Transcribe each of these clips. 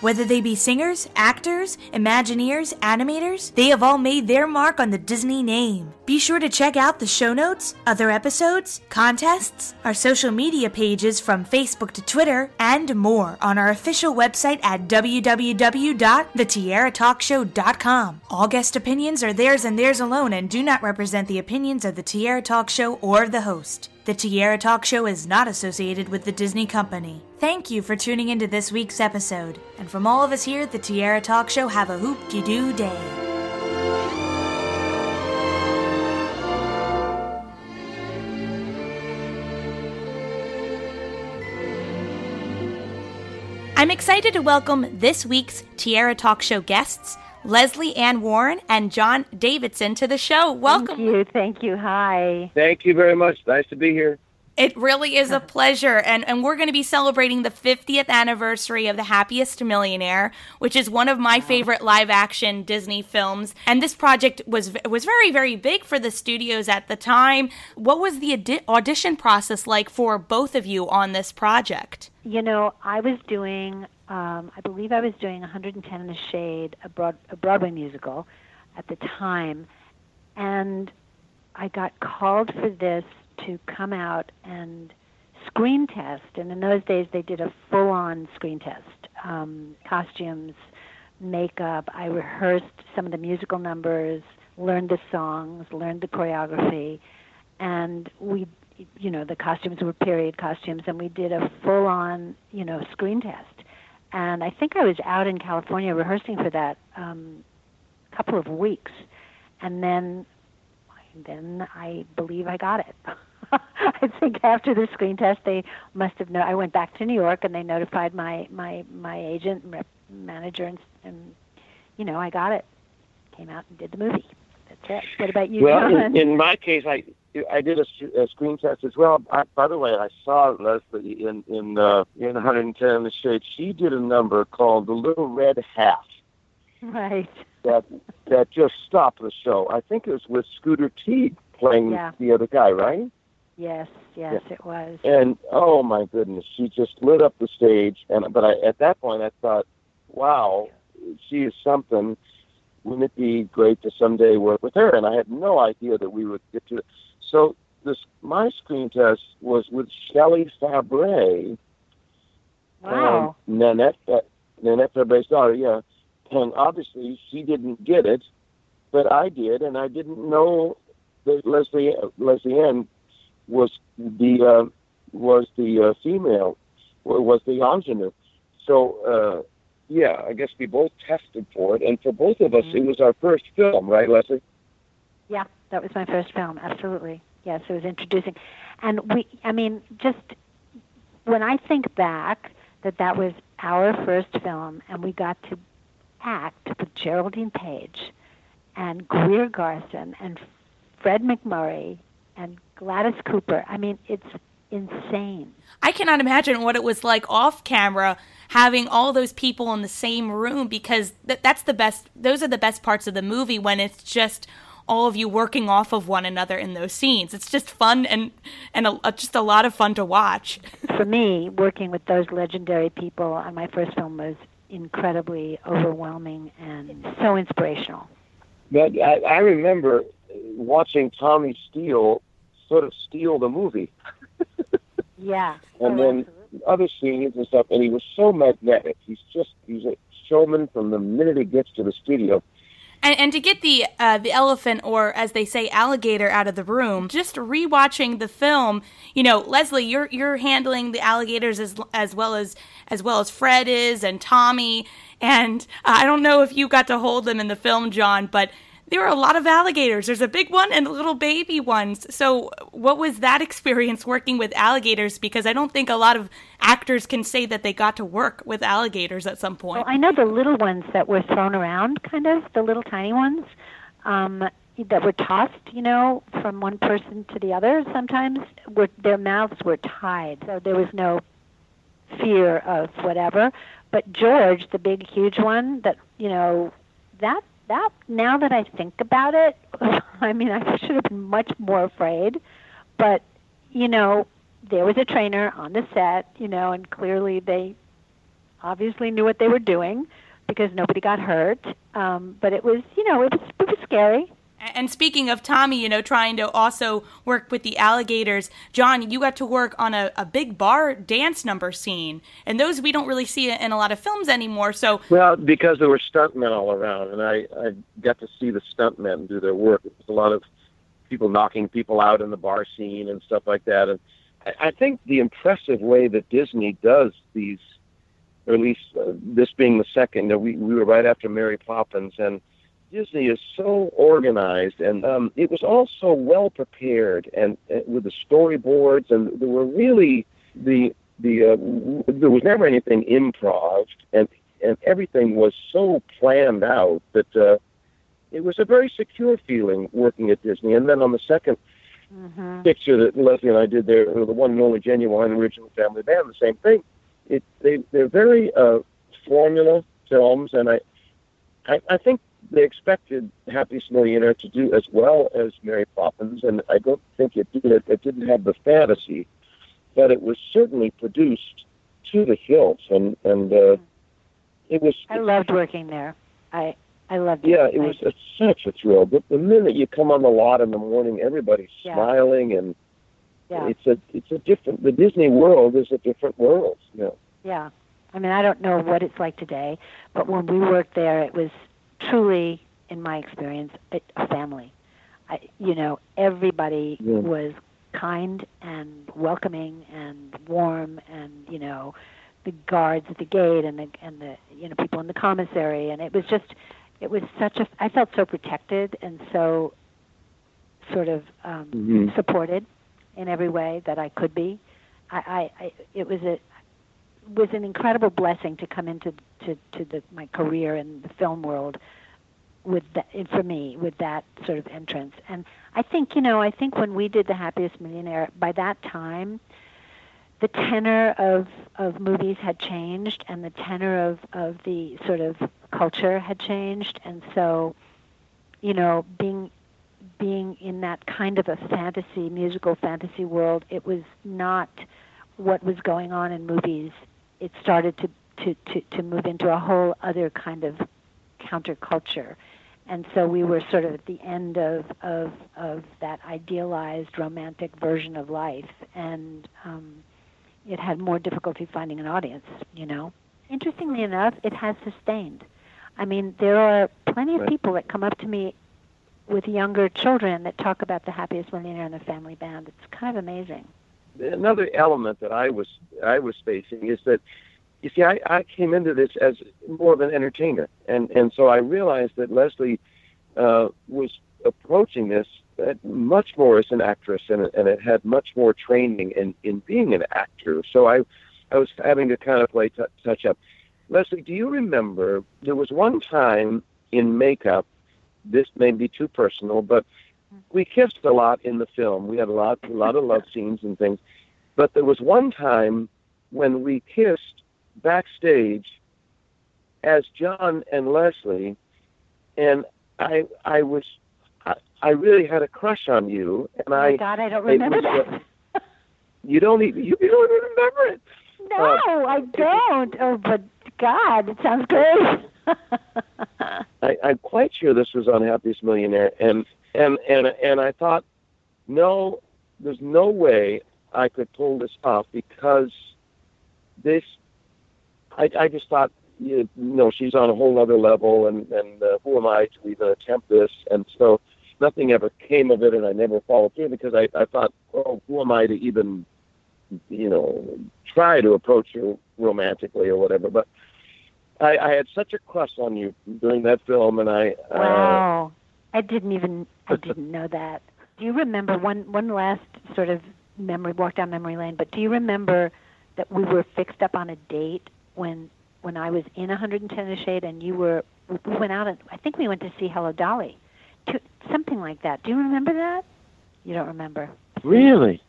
Whether they be singers, actors, Imagineers, animators, they have all made their mark on the Disney name. Be sure to check out the show notes, other episodes, contests, our social media pages from Facebook to Twitter, and more on our official website at www.thetiaratalkshow.com. All guest opinions are theirs and theirs alone and do not represent the opinions of the Tiara Talk Show or the host. The Tiara Talk Show is not associated with the Disney Company. Thank you for tuning into this week's episode. And from all of us here at the Tiara Talk Show, have a hoop de doo day. I'm excited to welcome this week's Tiara Talk Show guests, Lesley Ann Warren and John Davidson, to the show. Welcome. Thank you. Thank you. Hi. Thank you very much. Nice to be here. It really is a pleasure. And, and we're going to be celebrating the 50th anniversary of The Happiest Millionaire, which is one of my favorite live action Disney films. And this project was, was very, very big for the studios at the time. What was the audi- audition process like for both of you on this project? You know, I was doing, um, I believe I was doing 110 in the Shade, a, broad, a Broadway musical at the time. And I got called for this to come out and screen test. And in those days, they did a full on screen test um, costumes, makeup. I rehearsed some of the musical numbers, learned the songs, learned the choreography. And we, you know, the costumes were period costumes, and we did a full on, you know, screen test. And I think I was out in California rehearsing for that um, couple of weeks. And then then I believe I got it. I think after the screen test, they must have known. I went back to New York and they notified my my my agent, rep, manager, and, and you know I got it. Came out and did the movie. That's it. What about you? Well, in, in my case, I I did a, a screen test as well. I, by the way, I saw Lesley in in uh, in 110 in the Shade. She did a number called "The Little Red Hat." right. That that just stopped the show. I think it was with Scooter Teague playing Yeah. the other guy, right? Yes. Yes, it was. And oh my goodness, she just lit up the stage. And but I, at that point, I thought, wow, she is something. Wouldn't it be great to someday work with her? And I had no idea that we would get to it. So this my screen test was with Shelley Fabares, Wow. and Nanette uh, Nanette Fabray's daughter. Yeah, and obviously she didn't get it, but I did, and I didn't know that Lesley Lesley Ann was the uh, was the uh, female wa- was the ingenue. So uh, yeah, I guess we both tested for it, and for both of us, it was our first film, right, Lesley? Yeah, that was my first film. Absolutely. Yes, it was introducing, and we. I mean, just when I think back that that was our first film, and we got to act with Geraldine Page, and Greer Garson, and Fred MacMurray, and Gladys Cooper. I mean, it's insane. I cannot imagine what it was like off camera having all those people in the same room because th- that's the best those are the best parts of the movie when it's just all of you working off of one another in those scenes. It's just fun and and a, a- just a lot of fun to watch. For me, working with those legendary people on my first film was incredibly overwhelming and so inspirational. But I, I remember watching Tommy Steele sort of steal the movie, Yeah. and Oh, then other scenes and stuff. And he was so magnetic. He's just he's a showman from the minute he gets to the studio. And, and to get the uh, the elephant or as they say alligator out of the room, just rewatching the film, you know, Lesley, you're you're handling the alligators as as well as as well as Fred is and Tommy, and uh, I don't know if you got to hold them in the film, John, but there were a lot of alligators. There's a big one and little baby ones. So, what was that experience working with alligators? Because I don't think a lot of actors can say that they got to work with alligators at some point. Well, I know the little ones that were thrown around, kind of the little tiny ones um, that were tossed, you know, from one person to the other. Sometimes were their mouths were tied, so there was no fear of whatever. But George, the big, huge one, that you know, that that now that I think about it, I mean, I should have been much more afraid. But you know, there was a trainer on the set, you know, and clearly they obviously knew what they were doing because nobody got hurt. Um, but it was, you know, it was it was scary. And speaking of Tommy, you know, trying to also work with the alligators, John, you got to work on a, a big bar dance number scene. And those we don't really see in a lot of films anymore. So Well, because there were stuntmen all around and I, I got to see the stuntmen do their work. It was a lot of people knocking people out in the bar scene and stuff like that. And I, I think the impressive way that Disney does these or at least uh, this being the second, you know, we, we were right after Mary Poppins and Disney is so organized, and um, it was all so well prepared, and uh, with the storyboards, and there were really the the uh, w- there was never anything improv, and and everything was so planned out that uh, it was a very secure feeling working at Disney. And then on the 2nd Mm-hmm. picture that Lesley and I did there, the one and only genuine original family band, the same thing. It they they're very uh, formula films, and I, I I think they expected Happiest Millionaire to do as well as Mary Poppins, and I don't think it did. It didn't have the fantasy, but it was certainly produced to the hilt, and and uh, it was. I loved working there. I I loved it. Yeah, it. was it's such a thrill. But the minute you come on the lot in the morning, everybody's Yeah. smiling, and yeah. it's a it's a different. The Disney world is a different world. You know. Yeah. I mean, I don't know what it's like today, but when we worked there, it was truly, in my experience, a, a family. I, you know, everybody Yeah. was kind and welcoming and warm, and you know, the guards at the gate and the and the you know people in the commissary, and it was just, it was such a. I felt so protected and so, sort of um, Mhm. supported in every way that I could be. I, I, I it was a was an incredible blessing to come into to, to the, my career in the film world with that for me with that sort of entrance. And i think you know i think when we did the happiest millionaire by that time the tenor of of movies had changed and the tenor of of the sort of culture had changed. And so you know being being in that kind of a fantasy musical fantasy world it was not what was going on in movies it started to to to, to move into a whole other kind of counterculture. And so we were sort of at the end of of of that idealized romantic version of life. And um it had more difficulty finding an audience you know? Interestingly enough it has sustained. I mean there are plenty of people that come up to me with younger children that talk about the happiest millionaire and the family band. It's kind of amazing another element that I was I was facing is that you see I, I came into this as more of an entertainer. And and so I realized that Lesley uh, was approaching this much more as an actress and, and it had much more training in, in being an actor. So I I was having to kind of play t- touch up. Lesley do you remember there was one time in makeup this may be too personal but we kissed a lot in the film. We had a lot, a lot of love scenes and things. But there was one time when we kissed backstage as John and Lesley, and I, I was, I, I really had a crush on you, and oh I, god i don't remember was, uh, that you don't even, you don't even remember it. no i uh, don't oh but god it sounds great I, I'm quite sure this was on Happiest Millionaire, and and and and I thought, no, there's no way I could pull this off because this. I I just thought, you know, she's on a whole other level, and and uh, who am I to even attempt this? And so nothing ever came of it, and I never followed through because I I thought, oh, who am I to even, you know, try to approach her romantically or whatever, but. I, I had such a crush on you during that film, and I uh, wow. I didn't even i didn't know that. Do you remember one one last sort of memory walk down memory lane but do you remember that we were fixed up on a date when when i was in 110 in a shade and you were we went out and i think we went to see hello dolly. To, something like that. Do you remember that? You don't remember. Really.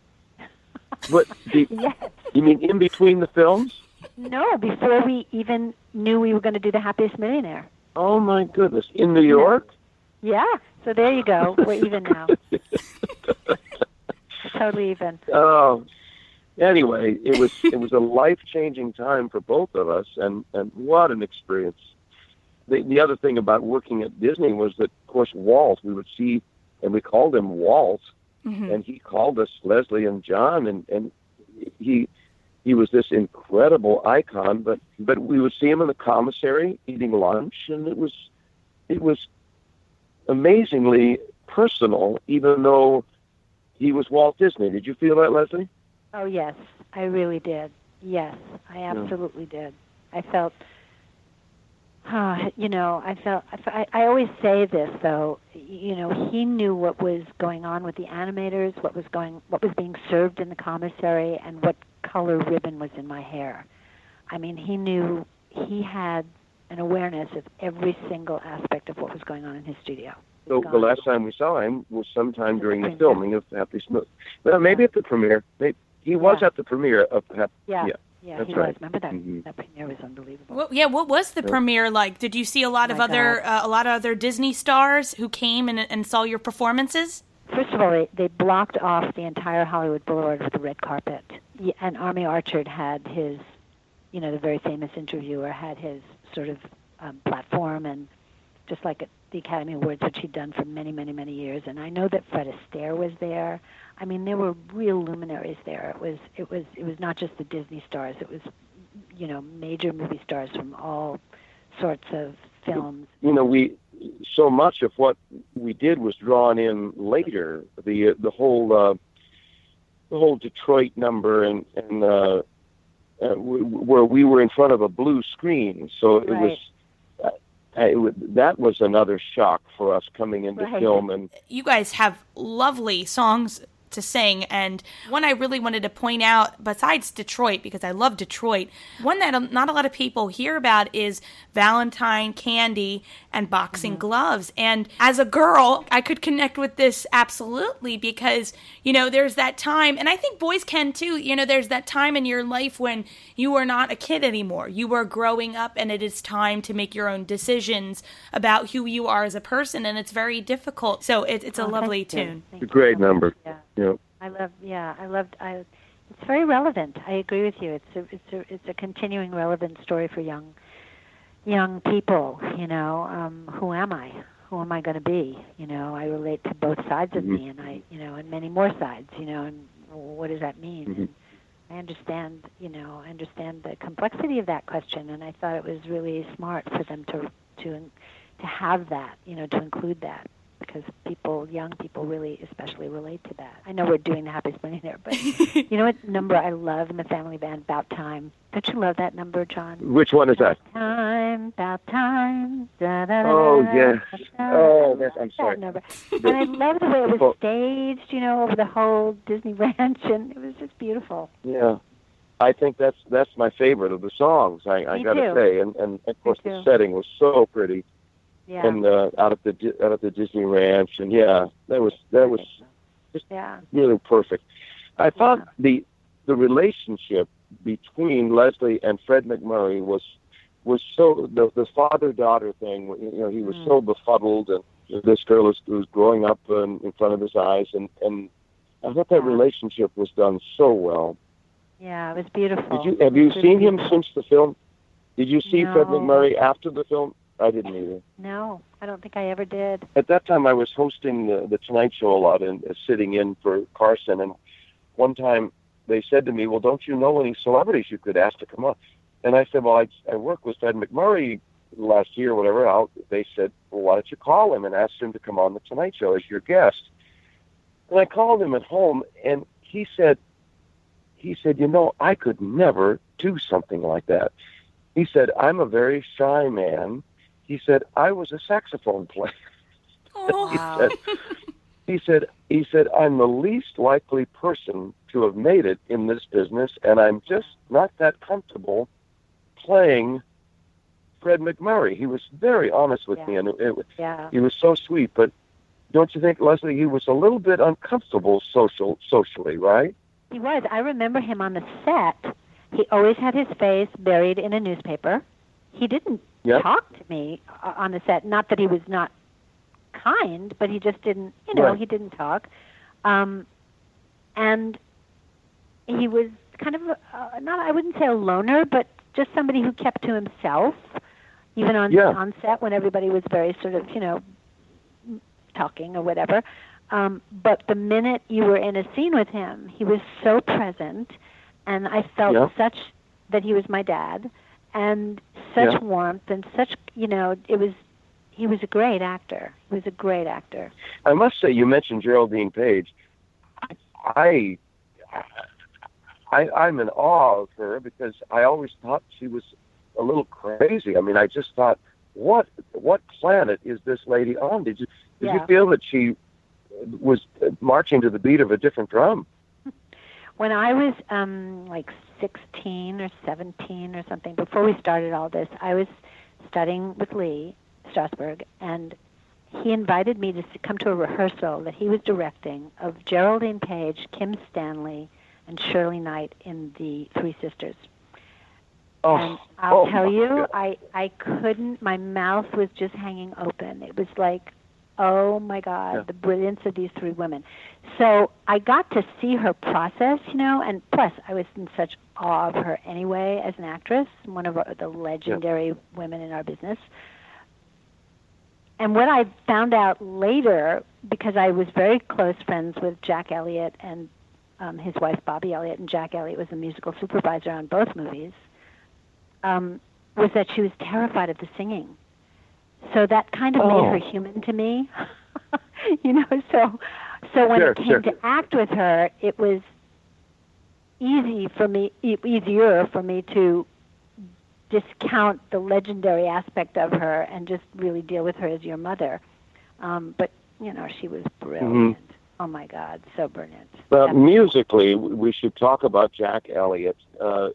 What the, yes you mean in between the films? No, before we even knew we were going to do the Happiest Millionaire. Oh my goodness! In New York? Yeah. So there you go. We're even now. We're totally even. Oh, anyway, it was it was a life changing time for both of us, and and what an experience. The the other thing about working at Disney was that, of course, Walt. We would see, and we called him Walt, Mhm. and he called us Lesley and John, and and he he was this incredible icon. But but we would see him in the commissary eating lunch, and it was it was amazingly personal, even though he was Walt Disney. Did you feel that, Lesley? Oh yes, I really did. Yes, I absolutely did. I felt, uh, you know, I felt. I, I, I always say this though. You know, he knew what was going on with the animators, what was going, what was being served in the commissary, and what color ribbon was in my hair. I mean, he knew. He had an awareness of every single aspect of what was going on in his studio. So the last time we saw him was sometime during the filming of Happy Smooth. Well, maybe at the premiere. Maybe, he was Yeah. at the premiere of Happy. Yeah, Yeah, yeah, that's he right. was. Remember that? Mhm. That premiere was unbelievable. Well, yeah, what was the Yeah. premiere like? Did you see a lot Oh of other uh, a lot of other Disney stars who came and, and saw your performances? First of all, they, they blocked off the entire Hollywood Boulevard with a red carpet. Y- And Army Archerd had his, you know, the very famous interviewer had his sort of um, platform, and just like at the Academy Awards, which he'd done for many, many, many years. And I know that Fred Astaire was there. I mean, there were real luminaries there. It was, it was, it was not just the Disney stars. It was, you know, major movie stars from all sorts of films. You know, we so much of what we did was drawn in later. The the whole uh, the whole Detroit number and and uh, uh, w- where we were in front of a blue screen, so it was. Uh, it, that was another shock for us coming into Right. film, and you guys have lovely songs to sing. And one I really wanted to point out besides Detroit because I love Detroit one that not a lot of people hear about is Valentine Candy and Boxing Gloves. And as a girl I could connect with this absolutely because you know there's that time and I think boys can too you know there's that time in your life when you are not a kid anymore. You are growing up and it is time to make your own decisions about who you are as a person and it's very difficult. So it, it's a Oh, lovely tune. Thank a great number. Yeah. Know, I love, yeah, I loved. I, it's very relevant. I agree with you. It's a, it's a, it's a continuing relevant story for young, young people. You know, um, who am I? Who am I going to be? You know, I relate to both sides of Mhm. me, and I, you know, and many more sides. You know, and what does that mean? Mhm. I understand, you know, I understand the complexity of that question, and I thought it was really smart for them to to to have that, you know, to include that because people, young people, really especially relate to that. I know we're doing the Happiest Millionaire, but you know what number I love in the family band? About Time. Don't you love that number, John? which one is that? Time, about time. Da, da, da, Oh, yes. da, da, Oh, da, that's- I'm sorry. that sorry. number. And I love the way it was staged, you know, over the whole Disney ranch, and it was just beautiful. Yeah, I think that's that's my favorite of the songs. I, I got to say, and and of course the setting was so pretty, Yeah. and uh, out at the out at the Disney Ranch, and yeah, that was that was just yeah. really perfect. I thought the the relationship between Lesley and Fred MacMurray was was so the the father daughter thing. You know, he was Mm. so befuddled, and this girl was, was growing up um, in front of his eyes, and and I thought that Yeah. relationship was done so well. Yeah, it was beautiful. Did you have you seen him since the film? Did you see Fred MacMurray after the film? I didn't either. No, I don't think I ever did. At that time, I was hosting the, the Tonight Show a lot and uh, sitting in for Carson. And one time, they said to me, "Well, don't you know any celebrities you could ask to come on?" And I said, "Well, I, I worked with Fred MacMurray last year, or whatever." Out. They said, "Well, why don't you call him and ask him to come on the Tonight Show as your guest?" And I called him at home, and he said, he said, "You know, I could never do something like that." He said, "I'm a very shy man." He said, "I was a saxophone player." Oh. Wow. said, he said, he said, I'm the least likely person to have made it in this business, and I'm just not that comfortable playing Fred MacMurray. He was very honest with me, and it, it, Yeah. he was so sweet. But don't you think, Lesley, he was a little bit uncomfortable social socially, right? He was. I remember him on the set. He always had his face buried in a newspaper. He didn't Yep. talk to me uh, on the set. Not that he was not kind, but he just didn't. You know, Right. he didn't talk. Um, and he was kind of uh, not. I wouldn't say a loner, but just somebody who kept to himself, even on Yeah. on set when everybody was very sort of you know talking or whatever. Um, but the minute you were in a scene with him, he was so present, and I felt Yeah. such that he was my dad, and such Yeah. warmth and such you know it was. He was a great actor. He was a great actor. I must say, you mentioned Geraldine Page. I, I, I'm in awe of her because I always thought she was a little crazy. I mean, I just thought, what, what planet is this lady on? Did you, did Yeah. you feel that she was marching to the beat of a different drum? When I was um like 16 or 17 or something, before we started all this, I was studying with Lee Strasberg, and he invited me to s- come to a rehearsal that he was directing of Geraldine Page, Kim Stanley, and Shirley Knight in The Three Sisters. Oh, and I'll oh tell you, God. I I couldn't. My mouth was just hanging open. It was like, oh my God, Yeah. the brilliance of these three women. So I got to see her process, you know, and plus I was in such awe of her anyway as an actress, one of the legendary women in our business. And what I found out later, because I was very close friends with Jack Elliott and um, his wife Bobby Elliott, and Jack Elliott was the musical supervisor on both movies, um, was that she was terrified of the singing. So that kind of Oh. made her human to me. you know, so so when Sure, it came sure. to act with her, it was easy for me, e- easier for me to discount the legendary aspect of her and just really deal with her as your mother. Um, but you know, she was brilliant. Oh my God, so brilliant. That- musically, we should talk about Jack Elliott. Uh,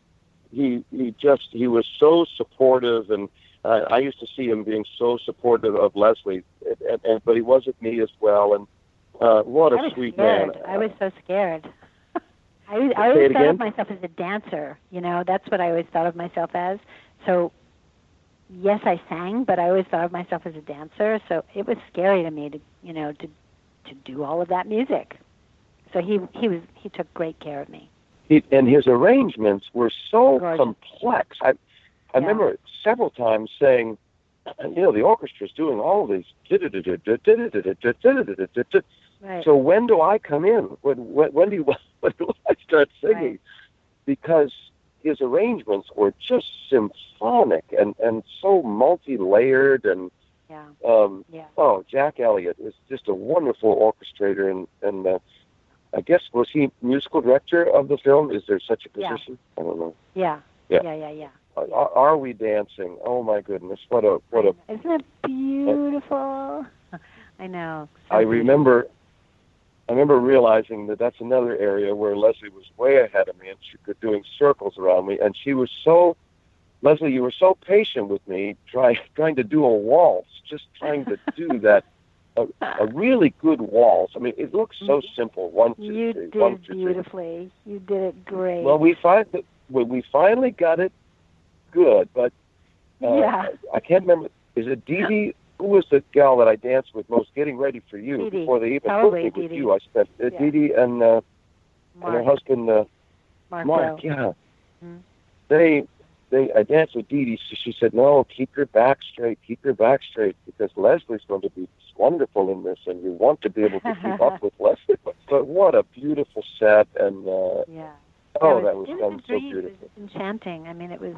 he he just he was so supportive, and uh, I used to see him being so supportive of Lesley, and, and, but he was with me as well. And uh, what a sweet scared. man! I was so scared. I, was- I always thought of myself as a dancer. You know, that's what I always thought of myself as. So, yes, I sang, but I always thought of myself as a dancer. So it was scary to me to, you know, to to do all of that music. So he he was he took great care of me. He, and his arrangements were so Gorgeous. complex. I I Yeah. remember several times saying, you know, the orchestra's doing all these. Right. So when do I come in? When when, when do you, when do I start singing? Right. Because his arrangements were just symphonic and and so multi-layered and yeah. um, Yeah. oh Jack Elliott is just a wonderful orchestrator and and uh, I guess was he musical director of the film? Is there such a Yeah. position? I don't know. Yeah. Yeah. Yeah. Yeah. Yeah. Are, are we dancing? Oh my goodness! What a what a Isn't it beautiful? I know. So I remember, I remember realizing that that's another area where Lesley was way ahead of me, and she was doing circles around me, and she was so, Lesley, you were so patient with me, trying trying to do a waltz, just trying to do that, a, a really good waltz. I mean, it looks so mm-hmm. simple. One, two, You three, did one, two, three. beautifully. You did it great. Well, we find that when we finally got it good, but uh, Yeah. I can't remember. Is it Dee Dee? Who was the gal that I danced with most getting ready for you Dee Dee. before they even Probably booked me with Dee. you? I spent uh, Yeah. Dee Dee and, uh, and her husband uh, Mark, Mark. Yeah, Mhm. they they I danced with Dee Dee. So she said, "No, keep your back straight. Keep your back straight because Lesley's going to be wonderful in this, and you want to be able to keep up with Lesley." But, what a beautiful set, and uh, Yeah. oh, that was it done a so. It was enchanting. I mean, it was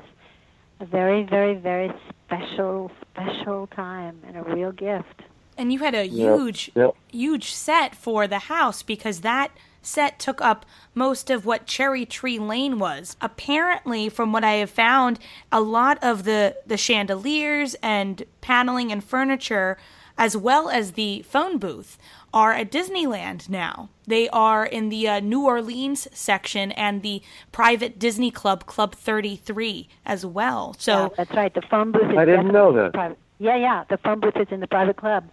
a very, very, very special, special time and a real gift. And you had a Yeah, huge, yeah. huge set for the house because that set took up most of what Cherry Tree Lane was. Apparently, from what I have found, a lot of the, the chandeliers and paneling and furniture, as well as the phone booth, are at Disneyland now. They are in the uh, New Orleans section and the private Disney Club, Club 33, as well. So. yeah, that's right. The phone booth is I didn't know that. Private. Yeah, yeah. The phone booth is in the private club.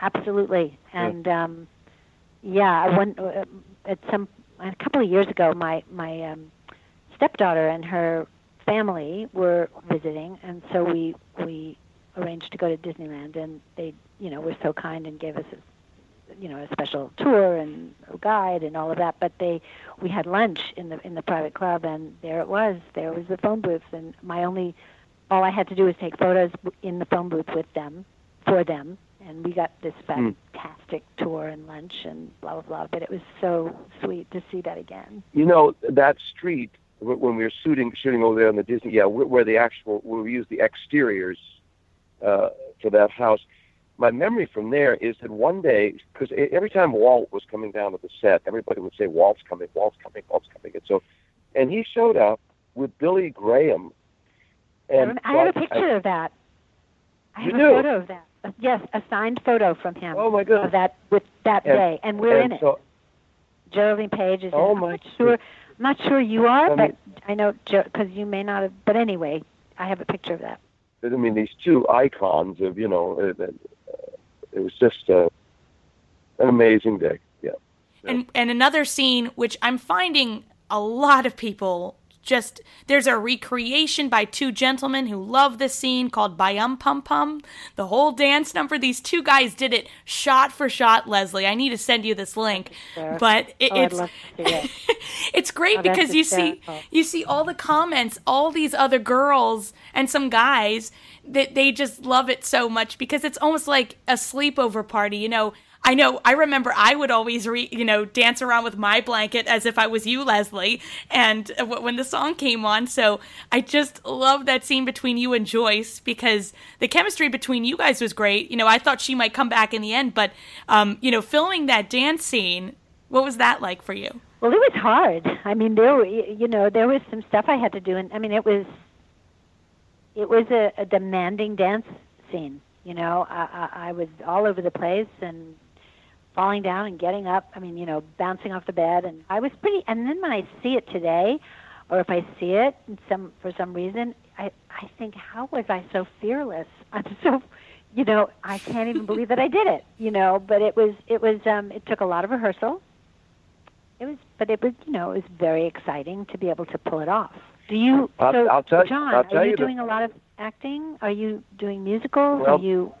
Absolutely. And um yeah, I went uh, at some a couple of years ago my my um stepdaughter and her family were visiting, and so we we arranged to go to Disneyland, and they you know were so kind and gave us a you know a special tour and a guide and all of that. But they we had lunch in the in the private club, and there it was. There was the phone booth, and my only all I had to do was take photos in the phone booth with them for them, and we got this fantastic mm. tour and lunch and blah blah blah. But it was so sweet to see that again. You know that street when we were shooting shooting over there in the Disney, yeah, where the actual where we used the exteriors uh, for that house. My memory from there is that one day, because every time Walt was coming down to the set, everybody would say, "Walt's coming, Walt's coming, Walt's coming," and so, and he showed up with Billy Graham. And I have a picture I, of that. I have a photo of that. Uh, yes, a signed photo from him. Oh my God! Of that with that and, day, and we're and in so, it. Geraldine Page is oh in. My I'm not sure. I'm not sure you are, I but mean, I know because you may not have. But anyway, I have a picture of that. I mean, these two icons of you know, it, was just uh, an amazing day. Yeah. And and another scene which I'm finding a lot of people just there's a recreation by two gentlemen who love this scene called Bye-Yum Pum Pum. The whole dance number, these two guys did it shot for shot, Lesley. I need to send you this link. Sure. But it, oh, it's it. it's great oh, because you see you see all the comments, all these other girls and some guys that they just love it so much because it's almost like a sleepover party, you know I know, I remember I would always, re, you know, dance around with my blanket as if I was you, Lesley, and when the song came on. So I just love that scene between you and Joyce because the chemistry between you guys was great. You know, I thought she might come back in the end, but, um, you know, filming that dance scene, what was that like for you? Well, it was hard. I mean, there, you know, there was some stuff I had to do, and I mean, it was, it was a, a demanding dance scene. You know, I, I, I was all over the place, and falling down and getting up. I mean, you know, bouncing off the bed, and I was pretty. And then when I see it today, or if I see it some for some reason, I I think, how was I so fearless? I'm so, you know, I can't even believe that I did it. You know, but it was it was um it took a lot of rehearsal. It was, but it was you know it was very exciting to be able to pull it off. Do you? I'll, so, I'll tell, John, I'll tell are you, you doing the, a lot of acting? Are you doing musicals? Well, are you?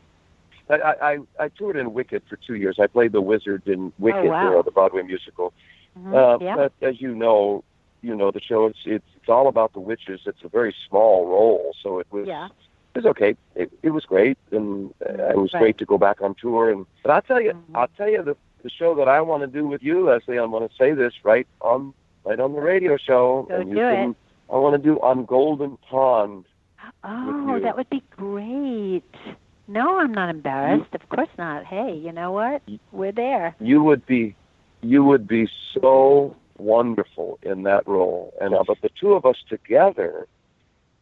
I, I I toured in Wicked for two years. I played the wizard in Wicked, Oh, wow. you know, the Broadway musical. Mhm, Uh, yeah. But as you know, you know the show. It's it's it's all about the witches. It's a very small role, so it was Yeah. it was okay. It it was great, and uh, it was Right. great to go back on tour. And but I'll tell you, Mhm. I'll tell you the the show that I want to do with you, Lesley. I want to say this right on right on the radio show, Go and you do it. can. I want to do on Golden Pond. Oh, that would be great. No, I'm not embarrassed. Of course not. Hey, you know what? We're there. you would be you would be so wonderful in that role and uh, but the two of us together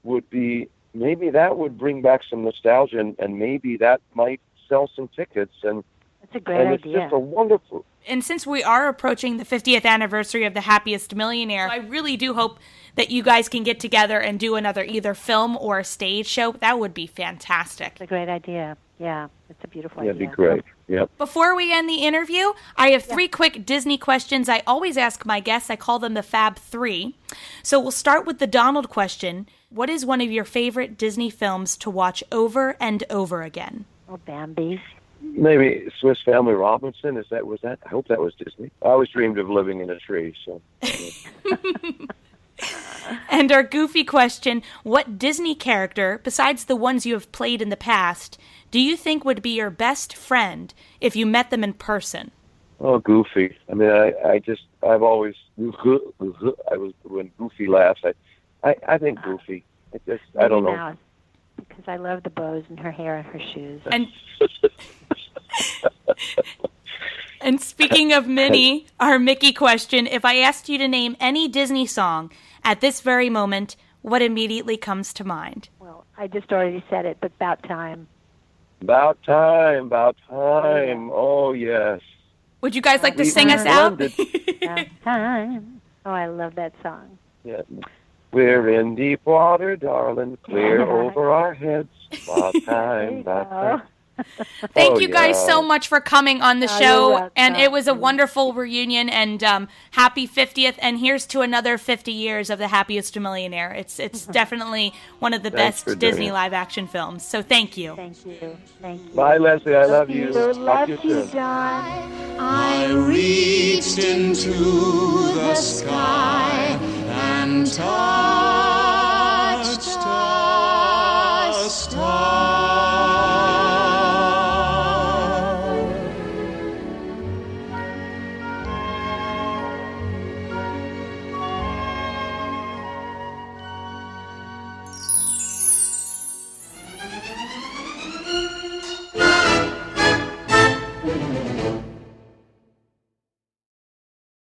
would be maybe that would bring back some nostalgia and, and maybe that might sell some tickets and That's a great and it's idea. just a wonderful And since we are approaching the 50th anniversary of The Happiest Millionaire, I really do hope that you guys can get together and do another either film or a stage show. That would be fantastic. It's a great idea. Yeah, it's a beautiful yeah, it'd be idea. great yep Before we end the interview, I have three quick Disney questions I always ask my guests. I call them the Fab Three. So we'll start with the Donald question What is one of your favorite Disney films to watch over and over again? Oh, Bambi. Maybe swiss family robinson is that was that i hope that was disney i always dreamed of living in a tree so And our goofy question What Disney character, besides the ones you have played in the past, do you think would be your best friend if you met them in person? Oh, Goofy. I mean, I, I just, I've always, I was when Goofy laughs. I, I, I think Goofy. I just, I don't know. Mouse, because I love the bows in her hair and her shoes. And And speaking of Minnie, our Mickey question, if I asked you to name any Disney song at this very moment, what immediately comes to mind? Well, I just already said it, but about time. About time, about time. Oh yes. Would you guys like to We- sing us out? About time. Oh, I love that song. Yeah. We're in deep water, darling, clear over our heads. About time, you about time. Thank oh, you guys yeah. so much for coming on the ah, show. And it was a mm-hmm. wonderful reunion and um, happy 50th. And here's to another 50 years of The Happiest Millionaire. It's, it's definitely one of the best Disney live action films. So thank you. Thank you. Thank you. Bye, Lesley. I love, love you. you. Love you, John. I reached into the sky and touched a star.